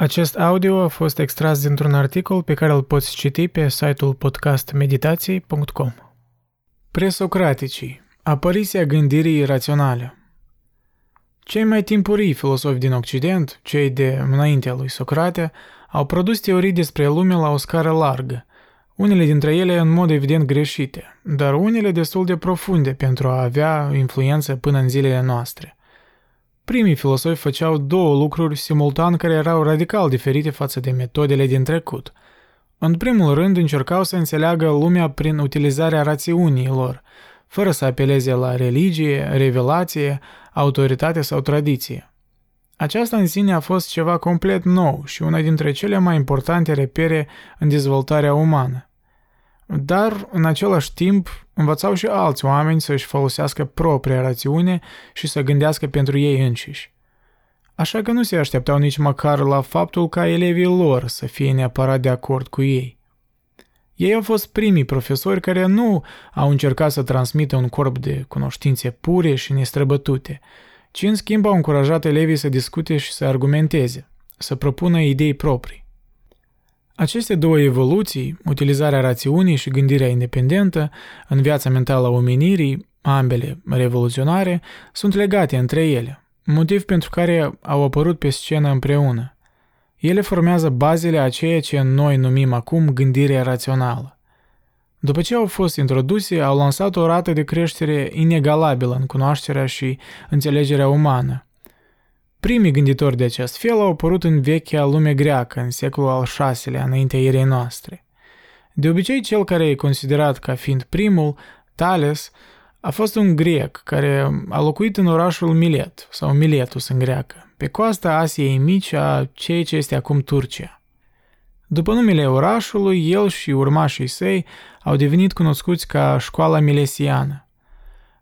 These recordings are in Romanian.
Acest audio a fost extras dintr-un articol pe care îl poți citi pe site-ul podcastmeditații.com. Presocraticii. Apariția gândirii raționale. Cei mai timpurii filosofi din Occident, cei de înaintea lui Socrate, au produs teorii despre lume la o scară largă, unele dintre ele în mod evident greșite, dar unele destul de profunde pentru a avea influență până în zilele noastre. Primii filosofi făceau două lucruri simultan care erau radical diferite față de metodele din trecut. În primul rând, încercau să înțeleagă lumea prin utilizarea rațiunii lor, fără să apeleze la religie, revelație, autoritate sau tradiție. Aceasta în sine a fost ceva complet nou și una dintre cele mai importante repere în dezvoltarea umană. Dar, în același timp, învățau și alți oameni să-și folosească propria rațiune și să gândească pentru ei înșiși. Așa că nu se așteptau nici măcar la faptul ca elevii lor să fie neapărat de acord cu ei. Ei au fost primii profesori care nu au încercat să transmită un corp de cunoștințe pure și nestrăbătute, ci în schimb au încurajat elevii să discute și să argumenteze, să propună idei proprii. Aceste două evoluții, utilizarea rațiunii și gândirea independentă în viața mentală a omenirii, ambele revoluționare, sunt legate între ele, motiv pentru care au apărut pe scenă împreună. Ele formează bazele a ceea ce noi numim acum gândirea rațională. După ce au fost introduse, au lansat o rată de creștere inegalabilă în cunoașterea și înțelegerea umană, Primii gânditori de acest fel au apărut în vechea lume greacă, în secolul al VI-lea, înaintea erei noastre. De obicei, cel care e considerat ca fiind primul, Thales, a fost un grec care a locuit în orașul Milet, sau Miletus în greacă, pe coasta Asiei Mici a ceea ce este acum Turcia. După numele orașului, el și urmașii săi au devenit cunoscuți ca școala milesiană.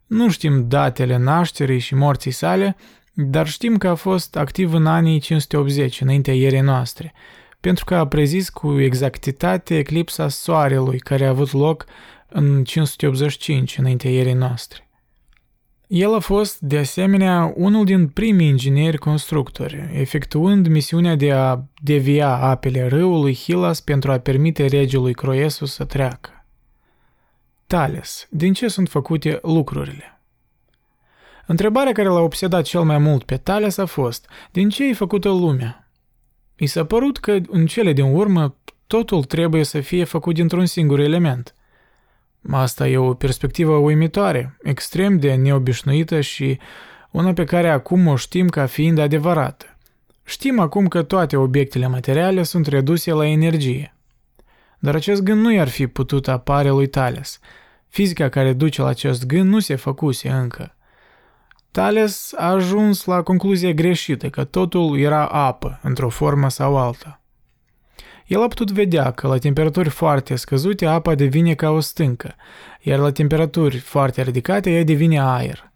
Nu știm datele nașterii și morții sale, dar știm că a fost activ în anii 580, înaintea ierei noastre, pentru că a prezis cu exactitate eclipsa Soarelui care a avut loc în 585, înaintea ierei noastre. El a fost, de asemenea, unul din primii ingineri constructori, efectuând misiunea de a devia apele râului Hilas pentru a permite regelui Croesus să treacă. Tales, din ce sunt făcute lucrurile? Întrebarea care l-a obsedat cel mai mult pe Thales a fost, din ce e făcută lumea? I s-a părut că, în cele din urmă, totul trebuie să fie făcut dintr-un singur element. Asta e o perspectivă uimitoare, extrem de neobișnuită și una pe care acum o știm ca fiind adevărată. Știm acum că toate obiectele materiale sunt reduse la energie. Dar acest gând nu i-ar fi putut apare lui Thales. Fizica care duce la acest gând nu se făcuse încă. Thales a ajuns la concluzia greșită că totul era apă, într-o formă sau alta. El a putut vedea că la temperaturi foarte scăzute apa devine ca o stâncă, iar la temperaturi foarte ridicate ea devine aer.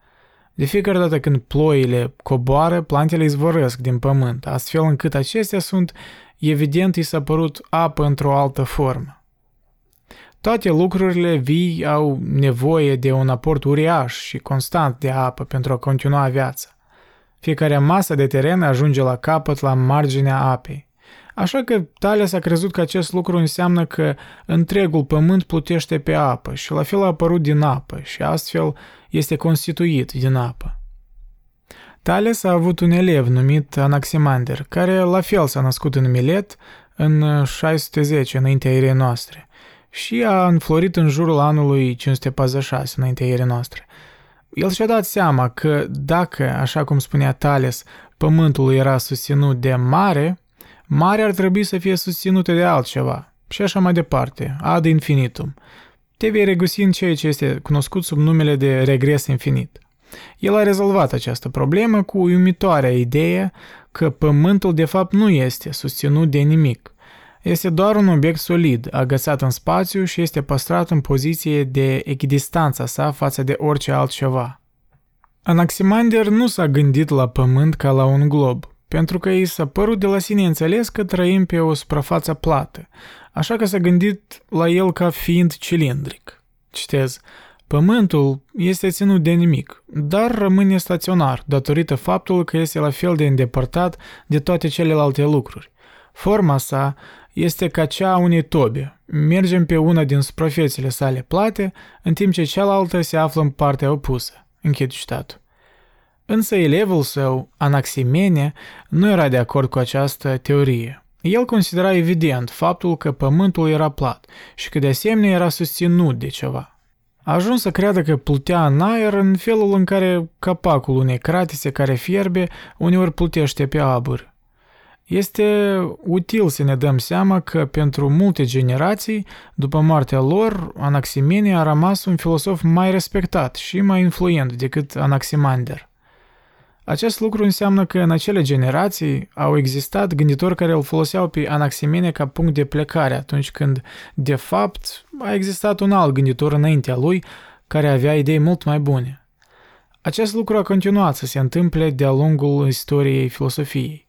De fiecare dată când ploile coboară, plantele izvorăsc din pământ, astfel încât acestea sunt, evident, i s-a părut apă într-o altă formă. Toate lucrurile vii au nevoie de un aport uriaș și constant de apă pentru a continua viața. Fiecare masă de teren ajunge la capăt la marginea apei. Așa că Thales a crezut că acest lucru înseamnă că întregul pământ plutește pe apă și la fel a apărut din apă și astfel este constituit din apă. Thales a avut un elev numit Anaximander, care la fel s-a născut în Milet în 610 înaintea erei noastre și a înflorit în jurul anului 546 înaintea ierei noastre. El și-a dat seama că dacă, așa cum spunea Thales, pământul era susținut de mare, mare ar trebui să fie susținută de altceva. Și așa mai departe, ad infinitum. Te vei regăsi în ceea ce este cunoscut sub numele de regres infinit. El a rezolvat această problemă cu uimitoarea idee că pământul de fapt nu este susținut de nimic – este doar un obiect solid, agățat în spațiu și este păstrat în poziție de echidistanța sa față de orice altceva. Anaximander nu s-a gândit la pământ ca la un glob, pentru că i s-a părut de la sine înțeles că trăim pe o suprafață plată, așa că s-a gândit la el ca fiind cilindric. Citez, Pământul este ținut de nimic, dar rămâne staționar datorită faptului că este la fel de îndepărtat de toate celelalte lucruri. Forma sa este ca cea a unei tobe. Mergem pe una din suprafețele sale plate, în timp ce cealaltă se află în partea opusă. Închid citatul. Însă elevul său, Anaximene, nu era de acord cu această teorie. El considera evident faptul că pământul era plat și că de asemenea era susținut de ceva. A ajuns să creadă că plutea în aer în felul în care capacul unei cratise care fierbe uneori plutește pe abur. Este util să ne dăm seama că pentru multe generații, după moartea lor, Anaximene a rămas un filosof mai respectat și mai influent decât Anaximander. Acest lucru înseamnă că în acele generații au existat gânditori care îl foloseau pe Anaximene ca punct de plecare atunci când, de fapt, a existat un alt gânditor înaintea lui care avea idei mult mai bune. Acest lucru a continuat să se întâmple de-a lungul istoriei filosofiei.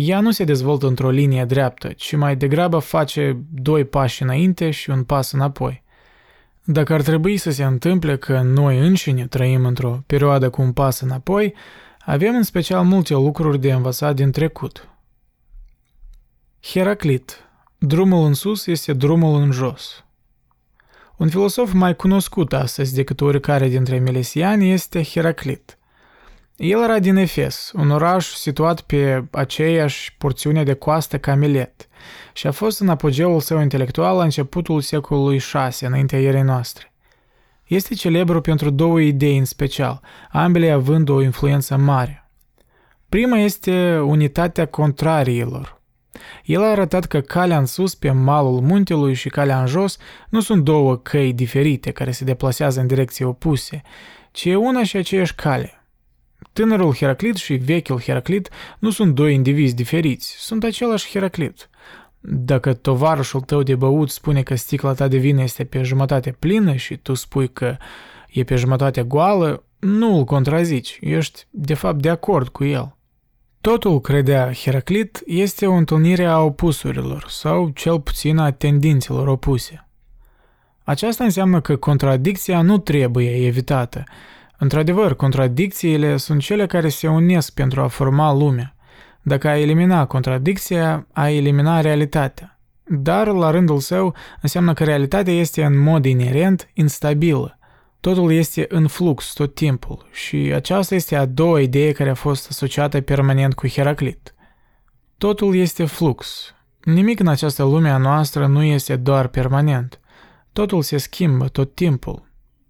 Ea nu se dezvoltă într-o linie dreaptă, ci mai degrabă face doi pași înainte și un pas înapoi. Dacă ar trebui să se întâmple că noi înșine trăim într-o perioadă cu un pas înapoi, avem în special multe lucruri de învățat din trecut. Heraclit. Drumul în sus este drumul în jos. Un filosof mai cunoscut astăzi decât oricare dintre melesiani este Heraclit. El era din Efes, un oraș situat pe aceeași porțiune de coastă ca Milet, și a fost în apogeul său intelectual la începutul secolului VI, înaintea ierei noastre. Este celebru pentru două idei în special, ambele având o influență mare. Prima este unitatea contrariilor. El a arătat că calea în sus pe malul muntelui și calea în jos nu sunt două căi diferite care se deplasează în direcții opuse, ci e una și aceeași cale. Tânărul Heraclit și vechiul Heraclit nu sunt doi indivizi diferiți, sunt același Heraclit. Dacă tovarășul tău de băut spune că sticla ta de vină este pe jumătate plină și tu spui că e pe jumătate goală, nu îl contrazici, ești de fapt de acord cu el. Totul, credea Heraclit, este o întâlnire a opusurilor sau cel puțin a tendințelor opuse. Aceasta înseamnă că contradicția nu trebuie evitată. Într-adevăr, contradicțiile sunt cele care se unesc pentru a forma lumea. Dacă ai elimina contradicția, ai elimina realitatea. Dar, la rândul său, înseamnă că realitatea este în mod inerent instabilă. Totul este în flux tot timpul și aceasta este a doua idee care a fost asociată permanent cu Heraclit. Totul este flux. Nimic în această lume a noastră nu este doar permanent. Totul se schimbă tot timpul.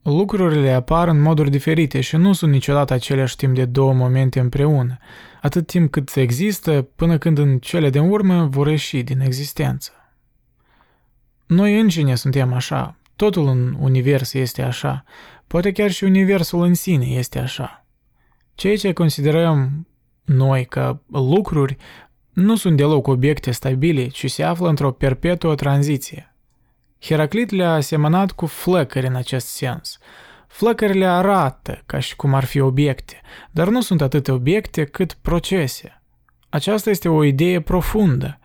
Lucrurile apar în moduri diferite și nu sunt niciodată aceleași timp de două momente împreună, atât timp cât există, până când în cele de urmă vor ieși din existență. Noi înșine suntem așa, totul în univers este așa, poate chiar și universul în sine este așa. Ceea ce considerăm noi ca lucruri nu sunt deloc obiecte stabile, ci se află într-o perpetuă tranziție. Heraclit le-a asemănat cu flăcări în acest sens. Flăcările arată ca și cum ar fi obiecte, dar nu sunt atât obiecte cât procese. Aceasta este o idee profundă,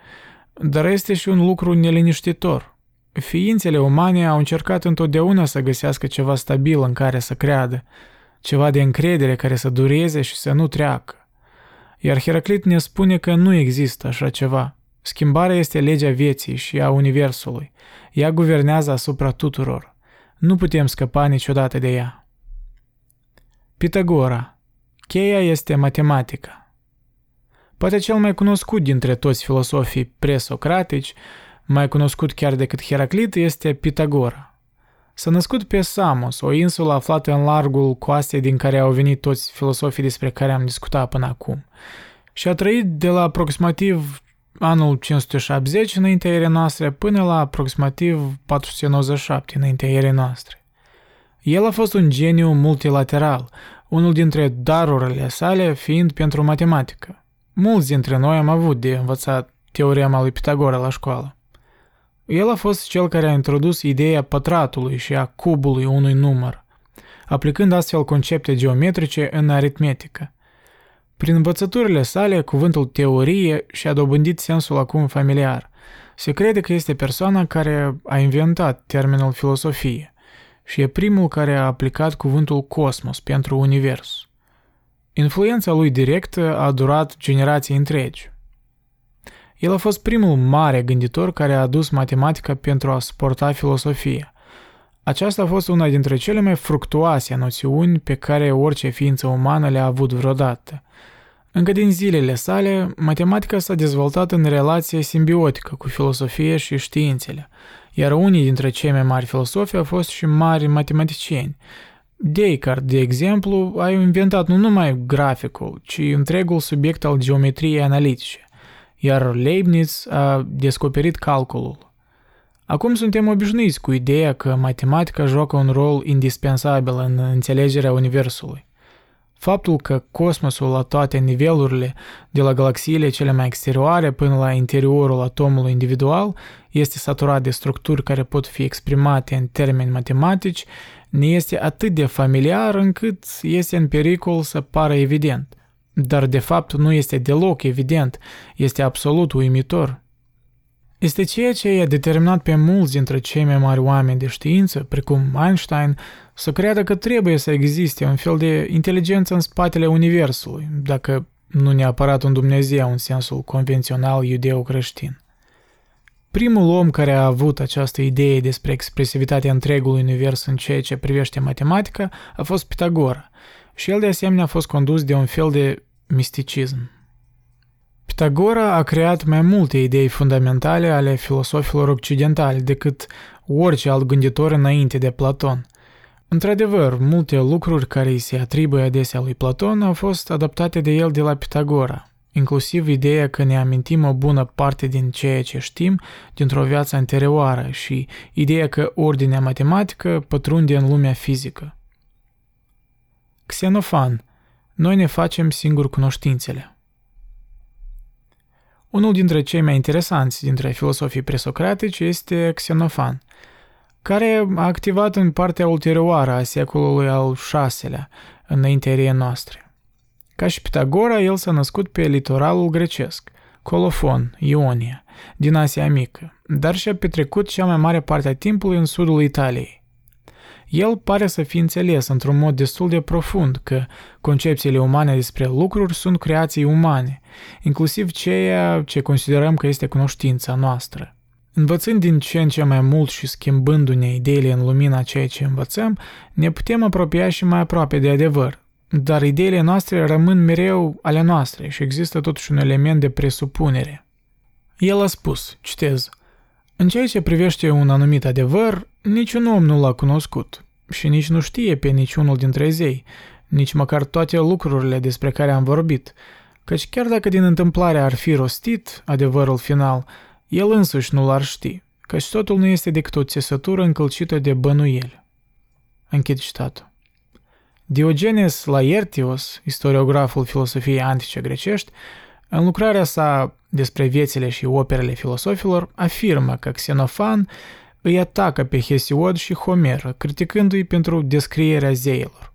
dar este și un lucru neliniștitor. Ființele umane au încercat întotdeauna să găsească ceva stabil în care să creadă, ceva de încredere care să dureze și să nu treacă. Iar Heraclit ne spune că nu există așa ceva. Schimbarea este legea vieții și a Universului. Ea guvernează asupra tuturor. Nu putem scăpa niciodată de ea. Pitagora. Cheia este matematica. Poate cel mai cunoscut dintre toți filosofii presocratici, mai cunoscut chiar decât Heraclit, este Pitagora. S-a născut pe Samos, o insulă aflată în largul coastei din care au venit toți filosofii despre care am discutat până acum. Și a trăit de la aproximativ anul 570 înaintea erei noastre până la aproximativ 497 înaintea erei noastre. El a fost un geniu multilateral, unul dintre darurile sale fiind pentru matematică. Mulți dintre noi am avut de învățat teorema lui Pitagora la școală. El a fost cel care a introdus ideea pătratului și a cubului unui număr, aplicând astfel concepte geometrice în aritmetică. Prin învățăturile sale, cuvântul teorie și-a dobândit sensul acum familiar. Se crede că este persoana care a inventat termenul filosofie și e primul care a aplicat cuvântul cosmos pentru univers. Influența lui directă a durat generații întregi. El a fost primul mare gânditor care a adus matematica pentru a suporta filosofia. Aceasta a fost una dintre cele mai fructuoase noțiuni pe care orice ființă umană le-a avut vreodată. Încă din zilele sale, matematica s-a dezvoltat în relație simbiotică cu filosofia și științele, iar unii dintre cei mai mari filosofi au fost și mari matematicieni. Descartes, de exemplu, a inventat nu numai graficul, ci întregul subiect al geometriei analitice, iar Leibniz a descoperit calculul. Acum suntem obișnuiți cu ideea că matematica joacă un rol indispensabil în înțelegerea Universului. Faptul că cosmosul la toate nivelurile, de la galaxiile cele mai exterioare până la interiorul atomului individual, este saturat de structuri care pot fi exprimate în termeni matematici, ne este atât de familiar încât este în pericol să pară evident. Dar de fapt nu este deloc evident, este absolut uimitor. Este ceea ce i-a determinat pe mulți dintre cei mai mari oameni de știință, precum Einstein, să creadă că trebuie să existe un fel de inteligență în spatele Universului, dacă nu neapărat un Dumnezeu în sensul convențional iudeo-creștin. Primul om care a avut această idee despre expresivitatea întregului univers în ceea ce privește matematica a fost Pitagora, și el de asemenea a fost condus de un fel de misticism. Pitagora a creat mai multe idei fundamentale ale filosofilor occidentali decât orice alt gânditor înainte de Platon. Într-adevăr, multe lucruri care îi se atribuie adesea lui Platon au fost adaptate de el de la Pitagora, inclusiv ideea că ne amintim o bună parte din ceea ce știm dintr-o viață anterioară și ideea că ordinea matematică pătrunde în lumea fizică. Xenofan, noi ne facem singur cunoștințele. Unul dintre cei mai interesanți dintre filosofii presocratici este Xenofan, care a activat în partea ulterioară a secolului al VI-lea, înaintea noastre. Ca și Pitagora, el s-a născut pe litoralul grecesc, Colofon, Ionia, din Asia Mică, dar și-a petrecut cea mai mare parte a timpului în sudul Italiei. El pare să fi înțeles într-un mod destul de profund că concepțiile umane despre lucruri sunt creații umane, inclusiv ceea ce considerăm că este cunoștința noastră. Învățând din ce în ce mai mult și schimbându-ne ideile în lumina ceea ce învățăm, ne putem apropia și mai aproape de adevăr. Dar ideile noastre rămân mereu ale noastre și există totuși un element de presupunere. El a spus, citez, în ceea ce privește un anumit adevăr, niciun om nu l-a cunoscut și nici nu știe pe niciunul dintre zei, nici măcar toate lucrurile despre care am vorbit, căci chiar dacă din întâmplare ar fi rostit adevărul final, el însuși nu l-ar ști, căci totul nu este decât o țesătură încălcită de bănuieli. Închid citatul. Diogenes Laertios, istoriograful filosofiei antice grecești, în lucrarea sa despre viețile și operele filosofilor, afirmă că Xenofan îi atacă pe Hesiod și Homer, criticându-i pentru descrierea zeilor.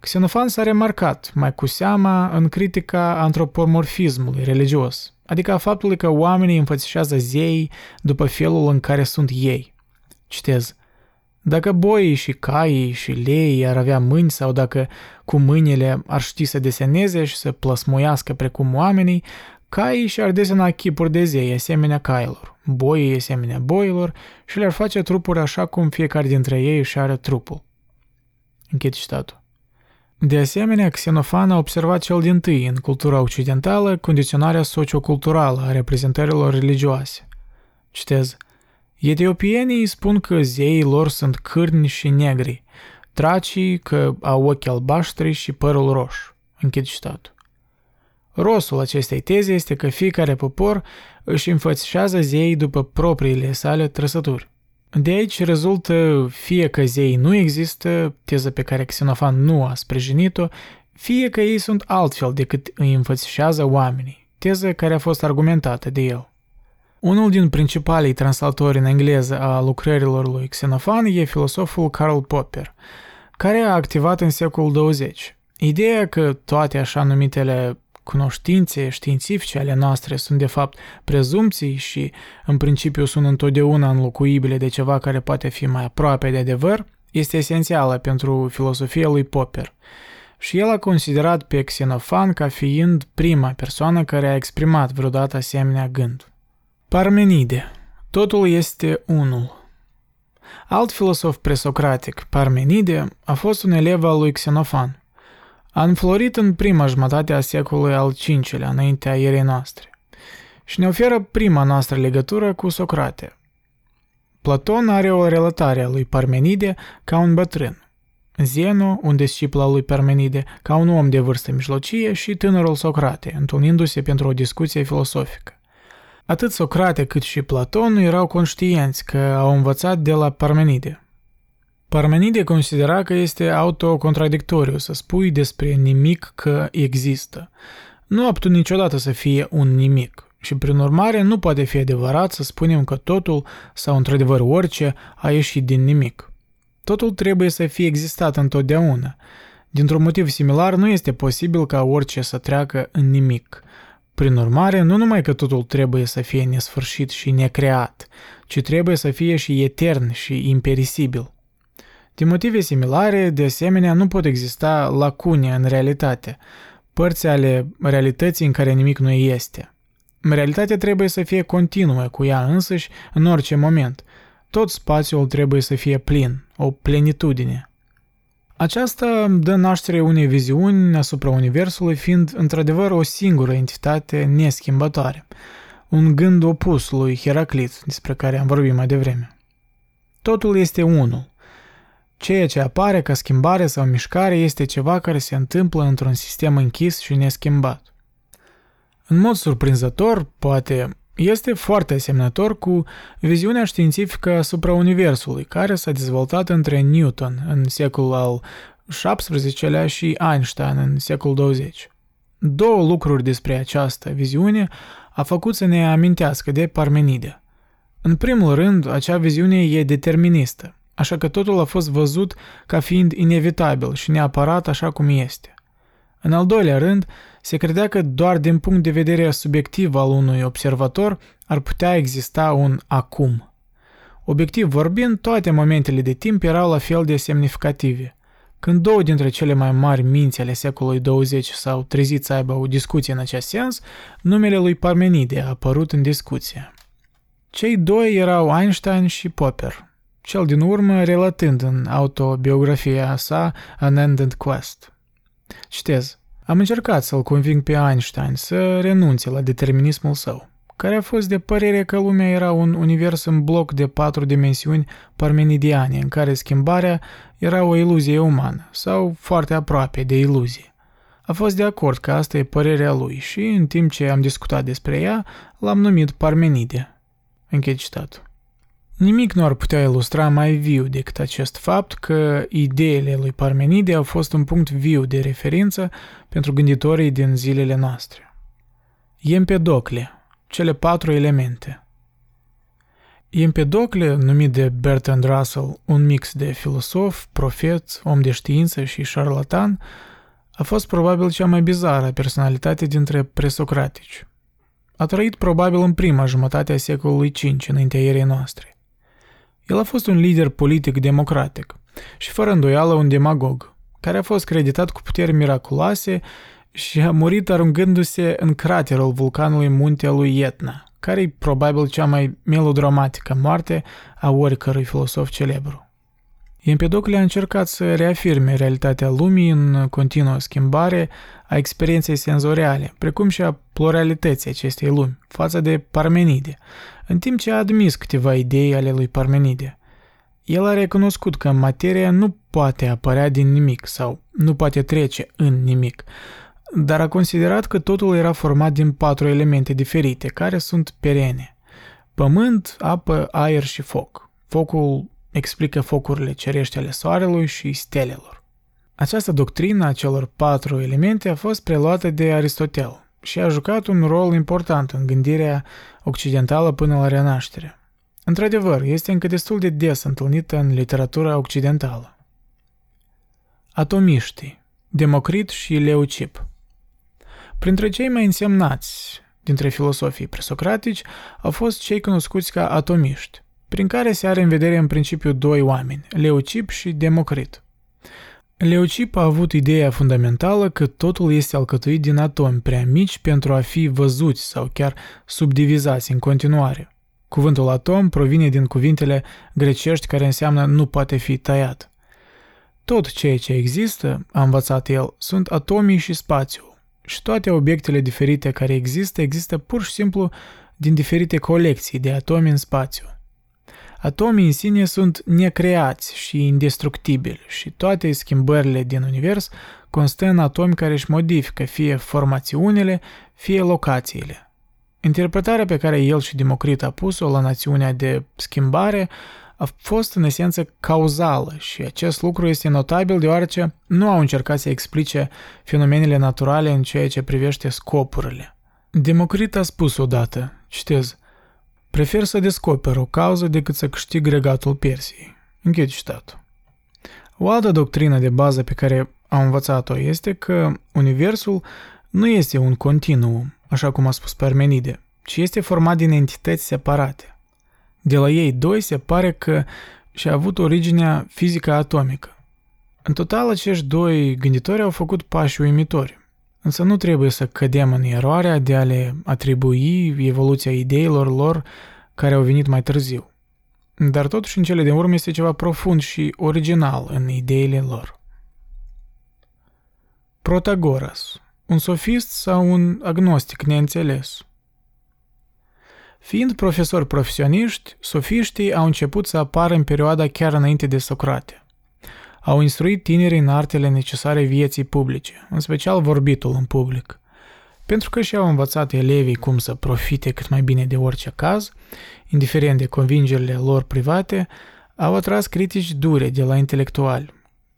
Xenofan s-a remarcat, mai cu seama, în critica antropomorfismului religios, adică a faptului că oamenii înfățișează zei după felul în care sunt ei. Citez. Dacă boii și caii și leii ar avea mâini sau dacă cu mâinile ar ști să deseneze și să plăsmuiască precum oamenii, caii și-ar desena chipuri de zei asemenea cailor, boii asemenea boilor și le-ar face trupuri așa cum fiecare dintre ei își are trupul. Închid citatul. De asemenea, Xenofan a observat cel din tâi în cultura occidentală condiționarea socioculturală a reprezentărilor religioase. Citez. Etiopienii spun că zeii lor sunt cârni și negri, tracii că au ochi albaștri și părul roș. Închid citatul. Rostul acestei teze este că fiecare popor își înfățișează zeii după propriile sale trăsături. De aici rezultă fie că zeii nu există, teză pe care Xenofan nu a sprijinit-o, fie că ei sunt altfel decât îi înfățișează oamenii, teză care a fost argumentată de el. Unul din principalii translatori în engleză a lucrărilor lui Xenofan e filosoful Karl Popper, care a activat în secolul 20. Ideea că toate așa numitele cunoștințe științifice ale noastre sunt de fapt prezumții și în principiu sunt întotdeauna înlocuibile de ceva care poate fi mai aproape de adevăr, este esențială pentru filosofia lui Popper și el a considerat pe Xenofan ca fiind prima persoană care a exprimat vreodată asemenea gând. Parmenide. Totul este unul. Alt filosof presocratic, Parmenide, a fost un elev al lui Xenofan. A înflorit în prima jumătate a secolului al V-lea, înaintea ierei noastre, și ne oferă prima noastră legătură cu Socrate. Platon are o relatare a lui Parmenide ca un bătrân, Zeno, un disciplu al lui Parmenide, ca un om de vârstă mijlocie și tânărul Socrate, întâlnindu-se pentru o discuție filosofică. Atât Socrate cât și Platon erau conștienți că au învățat de la Parmenide. Parmenide considera că este autocontradictoriu să spui despre nimic că există. Nu a putut niciodată să fie un nimic și prin urmare nu poate fi adevărat să spunem că totul sau într-adevăr orice a ieșit din nimic. Totul trebuie să fie existat întotdeauna. Dintr-un motiv similar, nu este posibil ca orice să treacă în nimic. Prin urmare, nu numai că totul trebuie să fie nesfârșit și necreat, ci trebuie să fie și etern și imperisibil. Din motive similare, de asemenea, nu pot exista lacune în realitate, părți ale realității în care nimic nu este. Realitatea trebuie să fie continuă cu ea însăși în orice moment. Tot spațiul trebuie să fie plin, o plenitudine. Aceasta dă naștere unei viziuni asupra Universului fiind într-adevăr o singură entitate neschimbătoare, un gând opus lui Heraclit, despre care am vorbit mai devreme. Totul este unul. Ceea ce apare ca schimbare sau mișcare este ceva care se întâmplă într-un sistem închis și neschimbat. În mod surprinzător, poate este foarte asemănător cu viziunea științifică asupra Universului, care s-a dezvoltat între Newton în secolul al XVII-lea și Einstein în secolul 20. Două lucruri despre această viziune a făcut să ne amintească de Parmenide. În primul rând, acea viziune e deterministă, așa că totul a fost văzut ca fiind inevitabil și neapărat așa cum este. În al doilea rând, se credea că doar din punct de vedere subiectiv al unui observator ar putea exista un acum. Obiectiv vorbind, toate momentele de timp erau la fel de semnificative. Când două dintre cele mai mari minți ale secolului 20 s-au trezit să aibă o discuție în acest sens, numele lui Parmenide a apărut în discuție. Cei doi erau Einstein și Popper, cel din urmă relatând în autobiografia sa An Ended Quest. Citez. Am încercat să-l conving pe Einstein să renunțe la determinismul său, care a fost de părere că lumea era un univers în bloc de patru dimensiuni parmenidiane, în care schimbarea era o iluzie umană, sau foarte aproape de iluzie. A fost de acord că asta e părerea lui și, în timp ce am discutat despre ea, l-am numit Parmenide. Închei citatul. Nimic nu ar putea ilustra mai viu decât acest fapt că ideile lui Parmenide au fost un punct viu de referință pentru gânditorii din zilele noastre. Empedocle, cele patru elemente. Empedocle, numit de Bertrand Russell un mix de filosof, profet, om de știință și șarlatan, a fost probabil cea mai bizară personalitate dintre presocratici. A trăit probabil în prima jumătate a secolului V înaintea erei noastre. El a fost un lider politic democratic și fără îndoială un demagog, care a fost creditat cu puteri miraculoase și a murit aruncându-se în craterul vulcanului muntelui Etna, care e probabil cea mai melodramatică moarte a oricărui filosof celebru. Empedocle a încercat să reafirme realitatea lumii în continuă schimbare a experienței senzoriale, precum și a pluralității acestei lumi, față de Parmenide, în timp ce a admis câteva idei ale lui Parmenide. El a recunoscut că materia nu poate apărea din nimic sau nu poate trece în nimic, dar a considerat că totul era format din patru elemente diferite, care sunt perene. Pământ, apă, aer și foc. Focul explică focurile cerești ale soarelui și stelelor. Această doctrină a celor patru elemente a fost preluată de Aristotel și a jucat un rol important în gândirea occidentală până la renaștere. Într-adevăr, este încă destul de des întâlnită în literatura occidentală. Atomiștii, Democrit și Leucip Printre cei mai însemnați dintre filosofii presocratici au fost cei cunoscuți ca atomiști, prin care se are în vedere în principiu doi oameni, Leucip și Democrit. Leucip a avut ideea fundamentală că totul este alcătuit din atomi prea mici pentru a fi văzuți sau chiar subdivizați în continuare. Cuvântul atom provine din cuvintele grecești care înseamnă nu poate fi tăiat. Tot ceea ce există, a învățat el, sunt atomii și spațiul. Și toate obiectele diferite care există, există pur și simplu din diferite colecții de atomi în spațiu. Atomii în sine sunt necreați și indestructibili și toate schimbările din univers constă în atomi care își modifică fie formațiunile, fie locațiile. Interpretarea pe care el și Democrit a pus-o la națiunea de schimbare a fost în esență cauzală și acest lucru este notabil deoarece nu au încercat să explice fenomenele naturale în ceea ce privește scopurile. Democrit a spus odată, citez, Prefer să descoper o cauză decât să câștig regatul Persiei. Închid citatul. O altă doctrină de bază pe care am învățat-o este că Universul nu este un continuum, așa cum a spus Parmenide, ci este format din entități separate. De la ei doi se pare că și-a avut originea fizică atomică. În total, acești doi gânditori au făcut pași uimitori. Însă nu trebuie să cădem în eroarea de a le atribui evoluția ideilor lor care au venit mai târziu. Dar totuși în cele de urmă este ceva profund și original în ideile lor. Protagoras, un sofist sau un agnostic neînțeles. Fiind profesori profesioniști, sofiștii au început să apară în perioada chiar înainte de Socrate au instruit tinerii în artele necesare vieții publice, în special vorbitul în public. Pentru că și-au învățat elevii cum să profite cât mai bine de orice caz, indiferent de convingerile lor private, au atras critici dure de la intelectuali.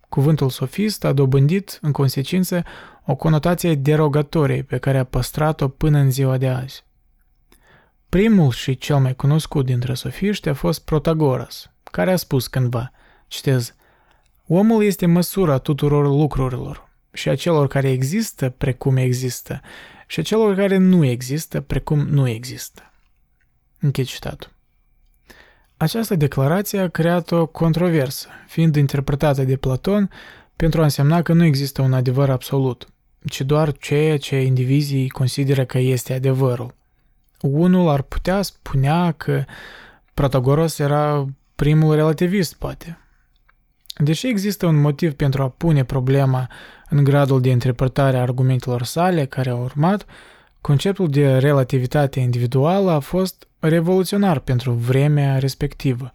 Cuvântul sofist a dobândit, în consecință, o conotație derogatorie pe care a păstrat-o până în ziua de azi. Primul și cel mai cunoscut dintre sofiști a fost Protagoras, care a spus cândva, citez, Omul este măsura tuturor lucrurilor și a celor care există precum există și a celor care nu există precum nu există. Închid citatul. Această declarație a creat o controversă, fiind interpretată de Platon pentru a însemna că nu există un adevăr absolut, ci doar ceea ce indivizii consideră că este adevărul. Unul ar putea spunea că Protagoras era primul relativist, poate, Deși există un motiv pentru a pune problema în gradul de interpretare a argumentelor sale care au urmat, conceptul de relativitate individuală a fost revoluționar pentru vremea respectivă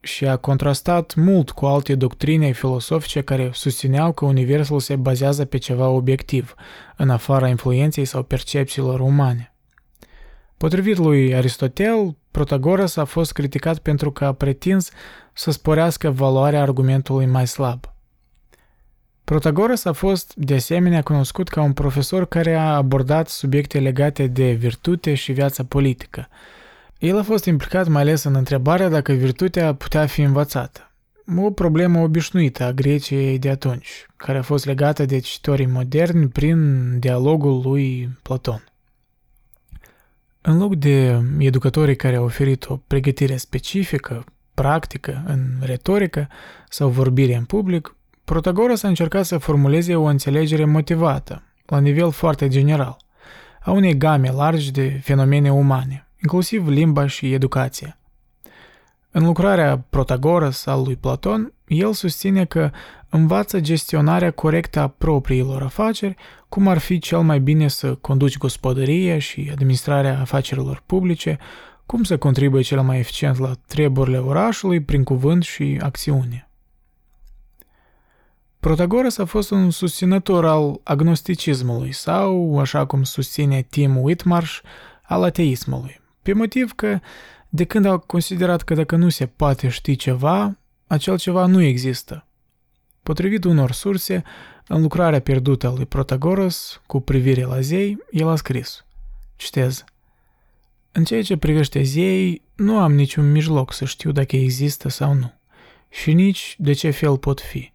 și a contrastat mult cu alte doctrine filosofice care susțineau că universul se bazează pe ceva obiectiv, în afara influenței sau percepțiilor umane. Potrivit lui Aristotel, Protagoras a fost criticat pentru că a pretins să sporească valoarea argumentului mai slab. Protagoras a fost, de asemenea, cunoscut ca un profesor care a abordat subiecte legate de virtute și viața politică. El a fost implicat mai ales în întrebarea dacă virtutea putea fi învățată. O problemă obișnuită a Greciei de atunci, care a fost legată de cititorii moderni prin dialogul lui Platon. În loc de educatorii care au oferit o pregătire specifică, practică, în retorică sau vorbire în public, Protagoras a încercat să formuleze o înțelegere motivată, la nivel foarte general, a unei game largi de fenomene umane, inclusiv limba și educația. În lucrarea Protagoras al lui Platon, el susține că învață gestionarea corectă a propriilor afaceri, cum ar fi cel mai bine să conduci gospodăria și administrarea afacerilor publice, cum să contribuie cel mai eficient la treburile orașului prin cuvânt și acțiune. Protagoras a fost un susținător al agnosticismului sau, așa cum susține Tim Whitmarsh, al ateismului, pe motiv că de când au considerat că dacă nu se poate ști ceva, acel ceva nu există. Potrivit unor surse, în lucrarea pierdută a lui Protagoras cu privire la zei, el a scris, citez, În ceea ce privește zei, nu am niciun mijloc să știu dacă există sau nu, și nici de ce fel pot fi,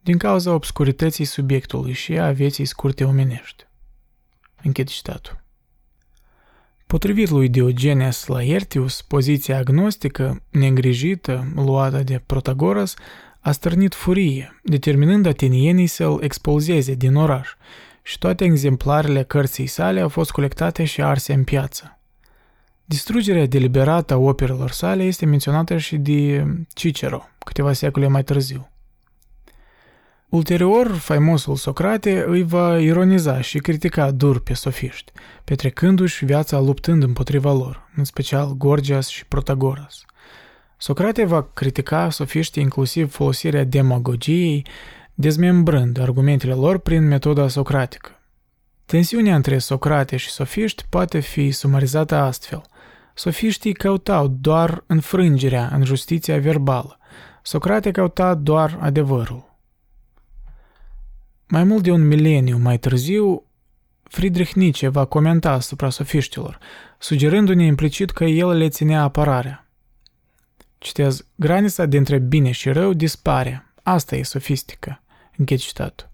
din cauza obscurității subiectului și a vieții scurte omenești. Închid citatul. Potrivit lui Diogenes Laertius, poziția agnostică, negrijită, luată de Protagoras, a stârnit furie, determinând atenienii să-l expulzeze din oraș și toate exemplarele cărții sale au fost colectate și arse în piață. Distrugerea deliberată a operelor sale este menționată și de Cicero, câteva secole mai târziu. Ulterior, faimosul Socrate îi va ironiza și critica dur pe sofiști, petrecându-și viața luptând împotriva lor, în special Gorgias și Protagoras. Socrate va critica sofiștii inclusiv folosirea demagogiei, dezmembrând argumentele lor prin metoda socratică. Tensiunea între Socrate și sofiști poate fi sumarizată astfel. Sofiștii căutau doar înfrângerea în justiția verbală. Socrate căuta doar adevărul. Mai mult de un mileniu mai târziu, Friedrich Nietzsche va comenta asupra sofiștilor, sugerându-ne implicit că el le ținea apărarea. Citez, granița dintre bine și rău dispare. Asta e sofistică. Închid citatul.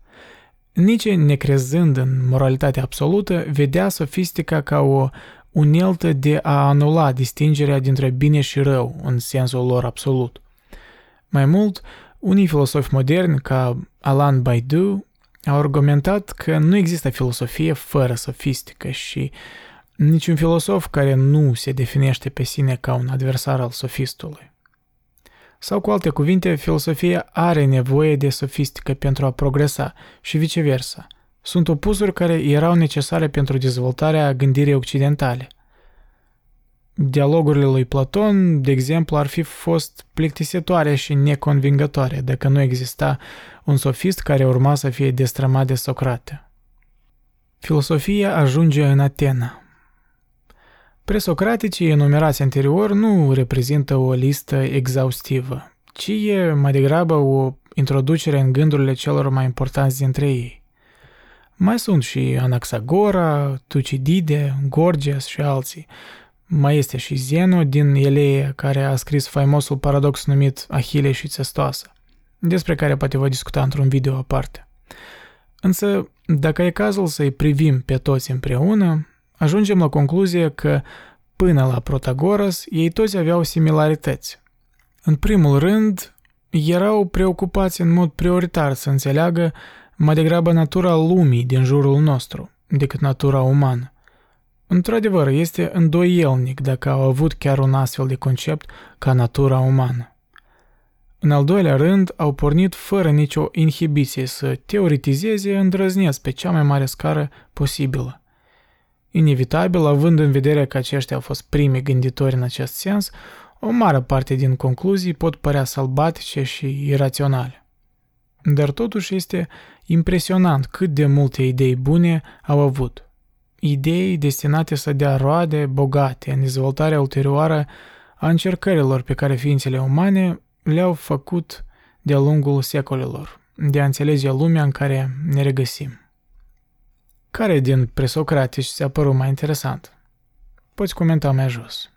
Nietzsche, necrezând în moralitatea absolută, vedea sofistica ca o uneltă de a anula distingerea dintre bine și rău în sensul lor absolut. Mai mult, unii filosofi moderni, ca Alain Baidu, au argumentat că nu există filosofie fără sofistică și niciun filosof care nu se definește pe sine ca un adversar al sofistului. Sau cu alte cuvinte, filosofia are nevoie de sofistică pentru a progresa și viceversa. Sunt opusuri care erau necesare pentru dezvoltarea gândirii occidentale. Dialogurile lui Platon, de exemplu, ar fi fost plictisitoare și neconvingătoare dacă nu exista un sofist care urma să fie destrămat de Socrate. Filosofia ajunge în Atena, Presocraticii enumerați anterior nu reprezintă o listă exhaustivă, ci e mai degrabă o introducere în gândurile celor mai importanți dintre ei. Mai sunt și Anaxagora, Tucidide, Gorgias și alții. Mai este și Zeno din Eleia, care a scris faimosul paradox numit Ahile și Țestoasă, despre care poate voi discuta într-un video aparte. Însă, dacă e cazul să-i privim pe toți împreună, ajungem la concluzie că până la Protagoras ei toți aveau similarități. În primul rând, erau preocupați în mod prioritar să înțeleagă mai degrabă natura lumii din jurul nostru decât natura umană. Într-adevăr, este îndoielnic dacă au avut chiar un astfel de concept ca natura umană. În al doilea rând, au pornit fără nicio inhibiție să teoretizeze îndrăznesc pe cea mai mare scară posibilă. Inevitabil, având în vedere că aceștia au fost primii gânditori în acest sens, o mare parte din concluzii pot părea sălbatice și iraționale. Dar totuși este impresionant cât de multe idei bune au avut. Idei destinate să dea roade bogate în dezvoltarea ulterioară a încercărilor pe care ființele umane le-au făcut de-a lungul secolelor, de a înțelege lumea în care ne regăsim. Care din presocratici ți-a părut mai interesant? Poți comenta mai jos.